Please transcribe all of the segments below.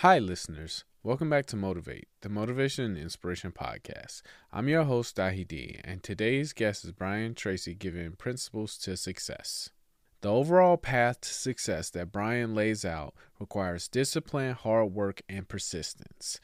Hi, listeners. Welcome back to Motivate, the Motivation and Inspiration Podcast. I'm your host, Dahi D, and today's guest is Brian Tracy giving principles to success. The overall path to success that Brian lays out requires discipline, hard work, and persistence.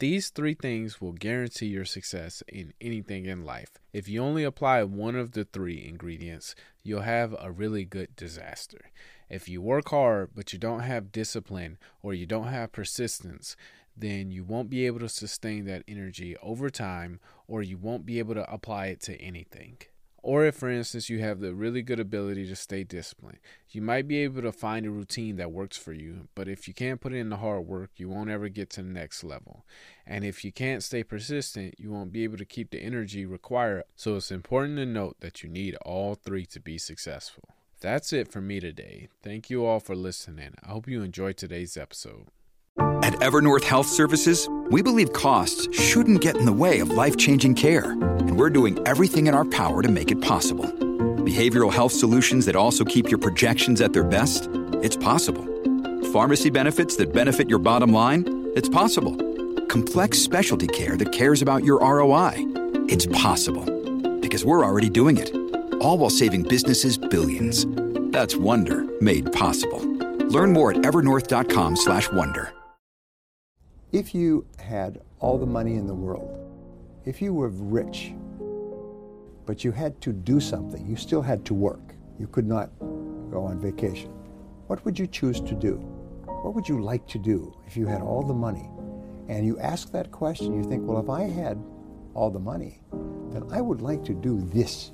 These three things will guarantee your success in anything in life. If you only apply one of the three ingredients, you'll have a really good disaster. If you work hard but you don't have discipline or you don't have persistence, then you won't be able to sustain that energy over time or you won't be able to apply it to anything. Or if, for instance, you have the really good ability to stay disciplined, you might be able to find a routine that works for you. But if you can't put in the hard work, you won't ever get to the next level. And if you can't stay persistent, you won't be able to keep the energy required. So it's important to note that you need all three to be successful. That's it for me today. Thank you all for listening. I hope you enjoyed today's episode. At Evernorth Health Services, we believe costs shouldn't get in the way of life changing care, and we're doing everything in our power to make it possible. Behavioral health solutions that also keep your projections at their best? It's possible. Pharmacy benefits that benefit your bottom line? It's possible. Complex specialty care that cares about your ROI? It's possible. Because we're already doing it. All while saving businesses billions. That's Wonder made possible. Learn more at evernorth.com/wonder. If you had all the money in the world, if you were rich, but you had to do something, you still had to work, you could not go on vacation, what would you choose to do? What would you like to do if you had all the money? And you ask that question, you think, well, if I had all the money, then I would like to do this.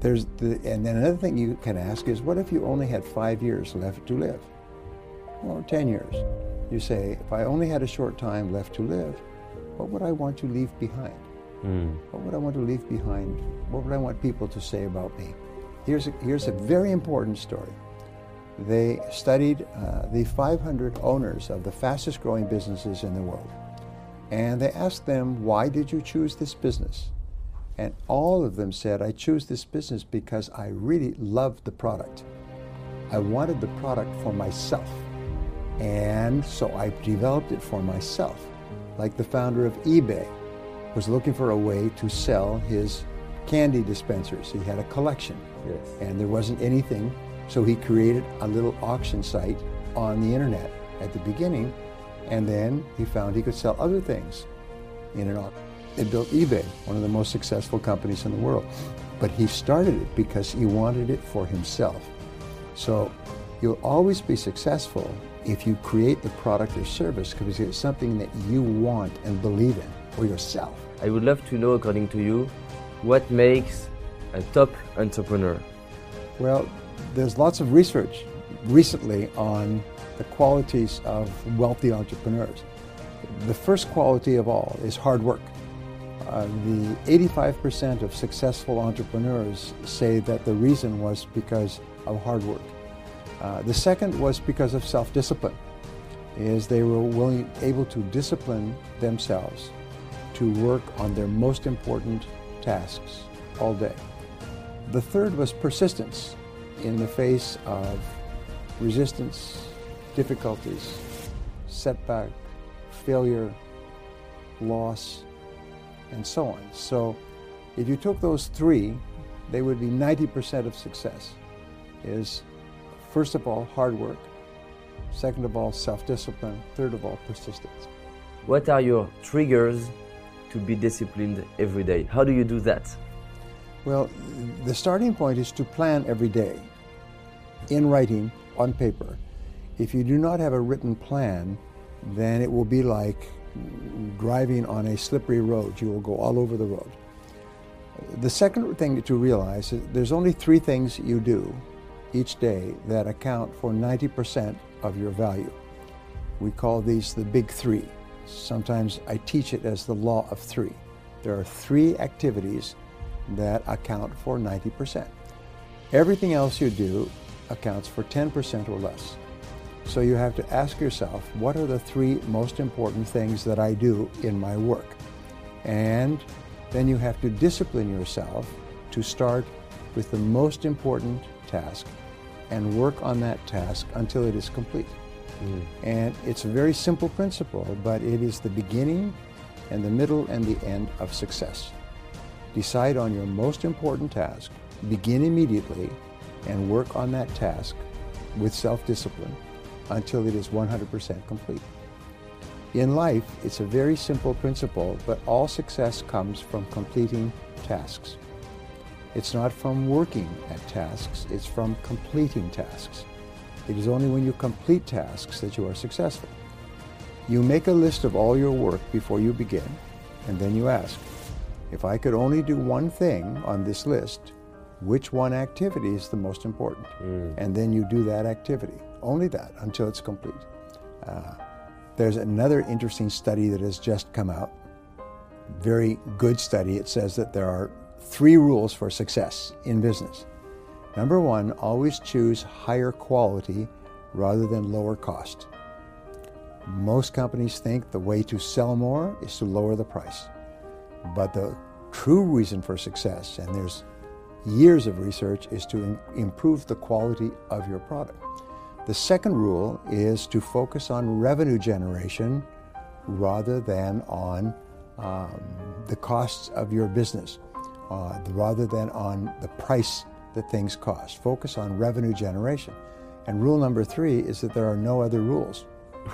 There's the, and then another thing you can ask is, what if you only had five years left to live? Or 10 years? You say, if I only had a short time left to live, what would I want to leave behind? Mm. What would I want to leave behind? What would I want people to say about me? Here's a, here's a very important story. They studied uh, the 500 owners of the fastest growing businesses in the world. And they asked them, why did you choose this business? And all of them said, I choose this business because I really loved the product. I wanted the product for myself. And so I developed it for myself. Like the founder of eBay was looking for a way to sell his candy dispensers. He had a collection. Yes. And there wasn't anything, so he created a little auction site on the internet at the beginning, and then he found he could sell other things in an auction. They built eBay, one of the most successful companies in the world. But he started it because he wanted it for himself. So you'll always be successful if you create the product or service because it's something that you want and believe in for yourself. I would love to know, according to you, what makes a top entrepreneur? Well, there's lots of research recently on the qualities of wealthy entrepreneurs. The first quality of all is hard work. Uh, the 85% of successful entrepreneurs say that the reason was because of hard work. Uh, the second was because of self-discipline, is they were willing, able to discipline themselves to work on their most important tasks all day. The third was persistence in the face of resistance, difficulties, setback, failure, loss, and so on. So if you took those three, they would be 90% of success is first of all hard work, second of all self-discipline, third of all persistence. What are your triggers to be disciplined every day? How do you do that? Well, the starting point is to plan every day in writing on paper. If you do not have a written plan, then it will be like driving on a slippery road. You will go all over the road. The second thing to realize is there's only three things you do each day that account for 90% of your value. We call these the big three. Sometimes I teach it as the law of three. There are three activities that account for 90%. Everything else you do accounts for 10% or less. So you have to ask yourself, what are the three most important things that I do in my work? And then you have to discipline yourself to start with the most important task and work on that task until it is complete. Hmm. And it's a very simple principle, but it is the beginning and the middle and the end of success. Decide on your most important task, begin immediately, and work on that task with self discipline until it is 100% complete. In life, it's a very simple principle, but all success comes from completing tasks. It's not from working at tasks, it's from completing tasks. It is only when you complete tasks that you are successful. You make a list of all your work before you begin, and then you ask, if I could only do one thing on this list, which one activity is the most important? Mm. And then you do that activity, only that, until it's complete. Uh, there's another interesting study that has just come out. Very good study. It says that there are three rules for success in business. Number one, always choose higher quality rather than lower cost. Most companies think the way to sell more is to lower the price. But the true reason for success, and there's years of research, is to im- improve the quality of your product. The second rule is to focus on revenue generation rather than on um, the costs of your business, uh, rather than on the price that things cost. Focus on revenue generation. And rule number three is that there are no other rules.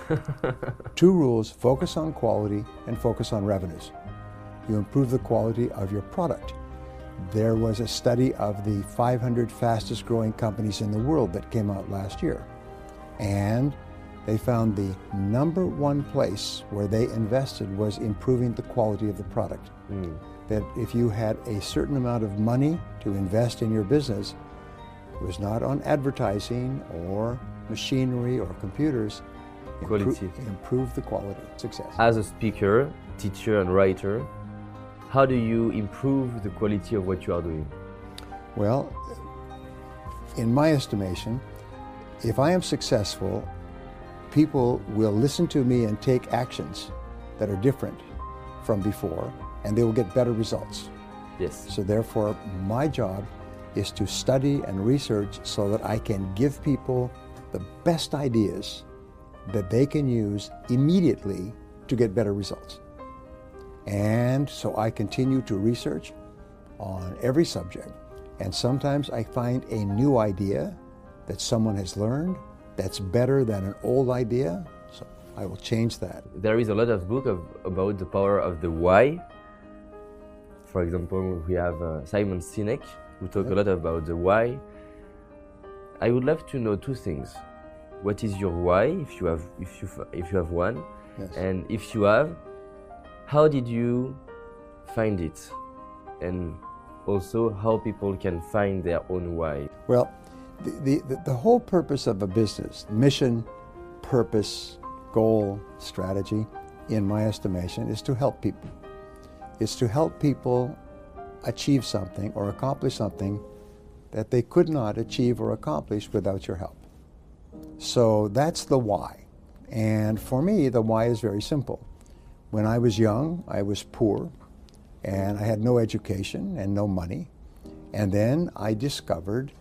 Two rules focus on quality and focus on revenues. You improve the quality of your product. There was a study of the 500 fastest growing companies in the world that came out last year. And they found the number one place where they invested was improving the quality of the product. Mm. That if you had a certain amount of money to invest in your business, it was not on advertising or machinery or computers. Impro- Quality. improve the quality. Success. As a speaker, teacher, and writer, how do you improve the quality of what you are doing? Well, in my estimation, if I am successful, people will listen to me and take actions that are different from before, and they will get better results. Yes. So, therefore, my job is to study and research so that I can give people the best ideas that they can use immediately to get better results. And so I continue to research on every subject. And sometimes I find a new idea that someone has learned that's better than an old idea. So I will change that. There is a lot of book of, about the power of the why. For example, we have uh, Simon Sinek who talk a lot about the why. I would love to know two things. What is your why, if you have, if you, if you have one, Yes. and if you have, how did you find it, and also how people can find their own why. Well, the, the, the whole purpose of a business, mission, purpose, goal, strategy, in my estimation, is to help people. It's to help people achieve something or accomplish something that they could not achieve or accomplish without your help. So that's the why. And for me, the why is very simple. When I was young, I was poor and I had no education and no money. And then I discovered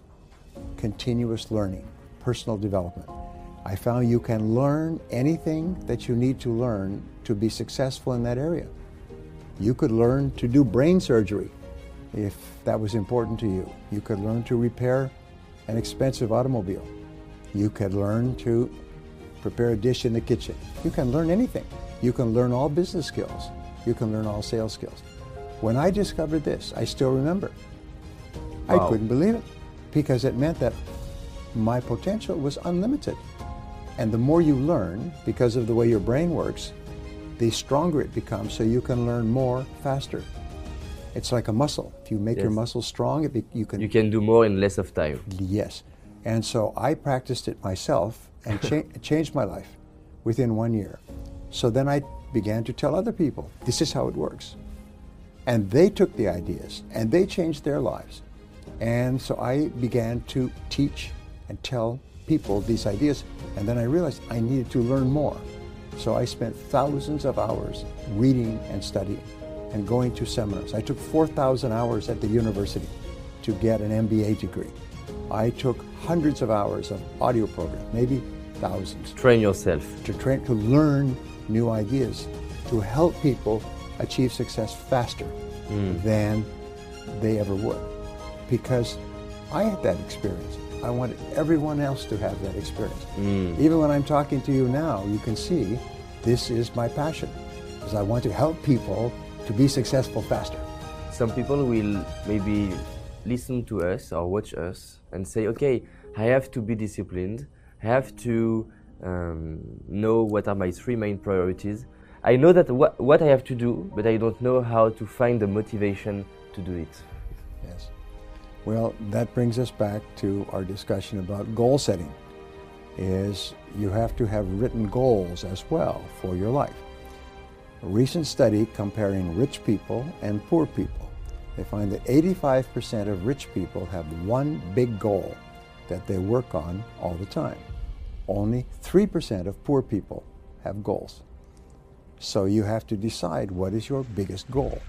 continuous learning, personal development. I found you can learn anything that you need to learn to be successful in that area. You could learn to do brain surgery if that was important to you. You could learn to repair an expensive automobile. You could learn to prepare a dish in the kitchen. You can learn anything. You can learn all business skills. You can learn all sales skills. When I discovered this, I still remember. I couldn't believe it because it meant that my potential was unlimited. And the more you learn, because of the way your brain works, the stronger it becomes so you can learn more faster. It's like a muscle. If you make your Yes. muscle strong, it be, you can You can do more in less of time. Yes. And so I practiced it myself and cha- changed my life within one year. So then I began to tell other people, this is how it works. And they took the ideas and they changed their lives. And so I began to teach and tell people these ideas. And then I realized I needed to learn more. So I spent thousands of hours reading and studying and going to seminars. I took 4,000 hours at the university to get an MBA degree. I took hundreds of hours of audio programs, maybe thousands. Train yourself. To train, to learn new ideas, to help people achieve success faster Mm. than they ever would. Because I had that experience. I wanted everyone else to have that experience. Mm. Even when I'm talking to you now, you can see this is my passion. Because I want to help people to be successful faster. Some people will maybe listen to us or watch us and say, okay, I have to be disciplined. I have to um, know what are my three main priorities. I know that wha- what I have to do, but I don't know how to find the motivation to do it. Yes. Well, that brings us back to our discussion about goal setting. Is you have to have written goals as well for your life. A recent study comparing rich people and poor people, they find that 85% of rich people have one big goal that they work on all the time. Only 3% of poor people have goals. So you have to decide what is your biggest goal.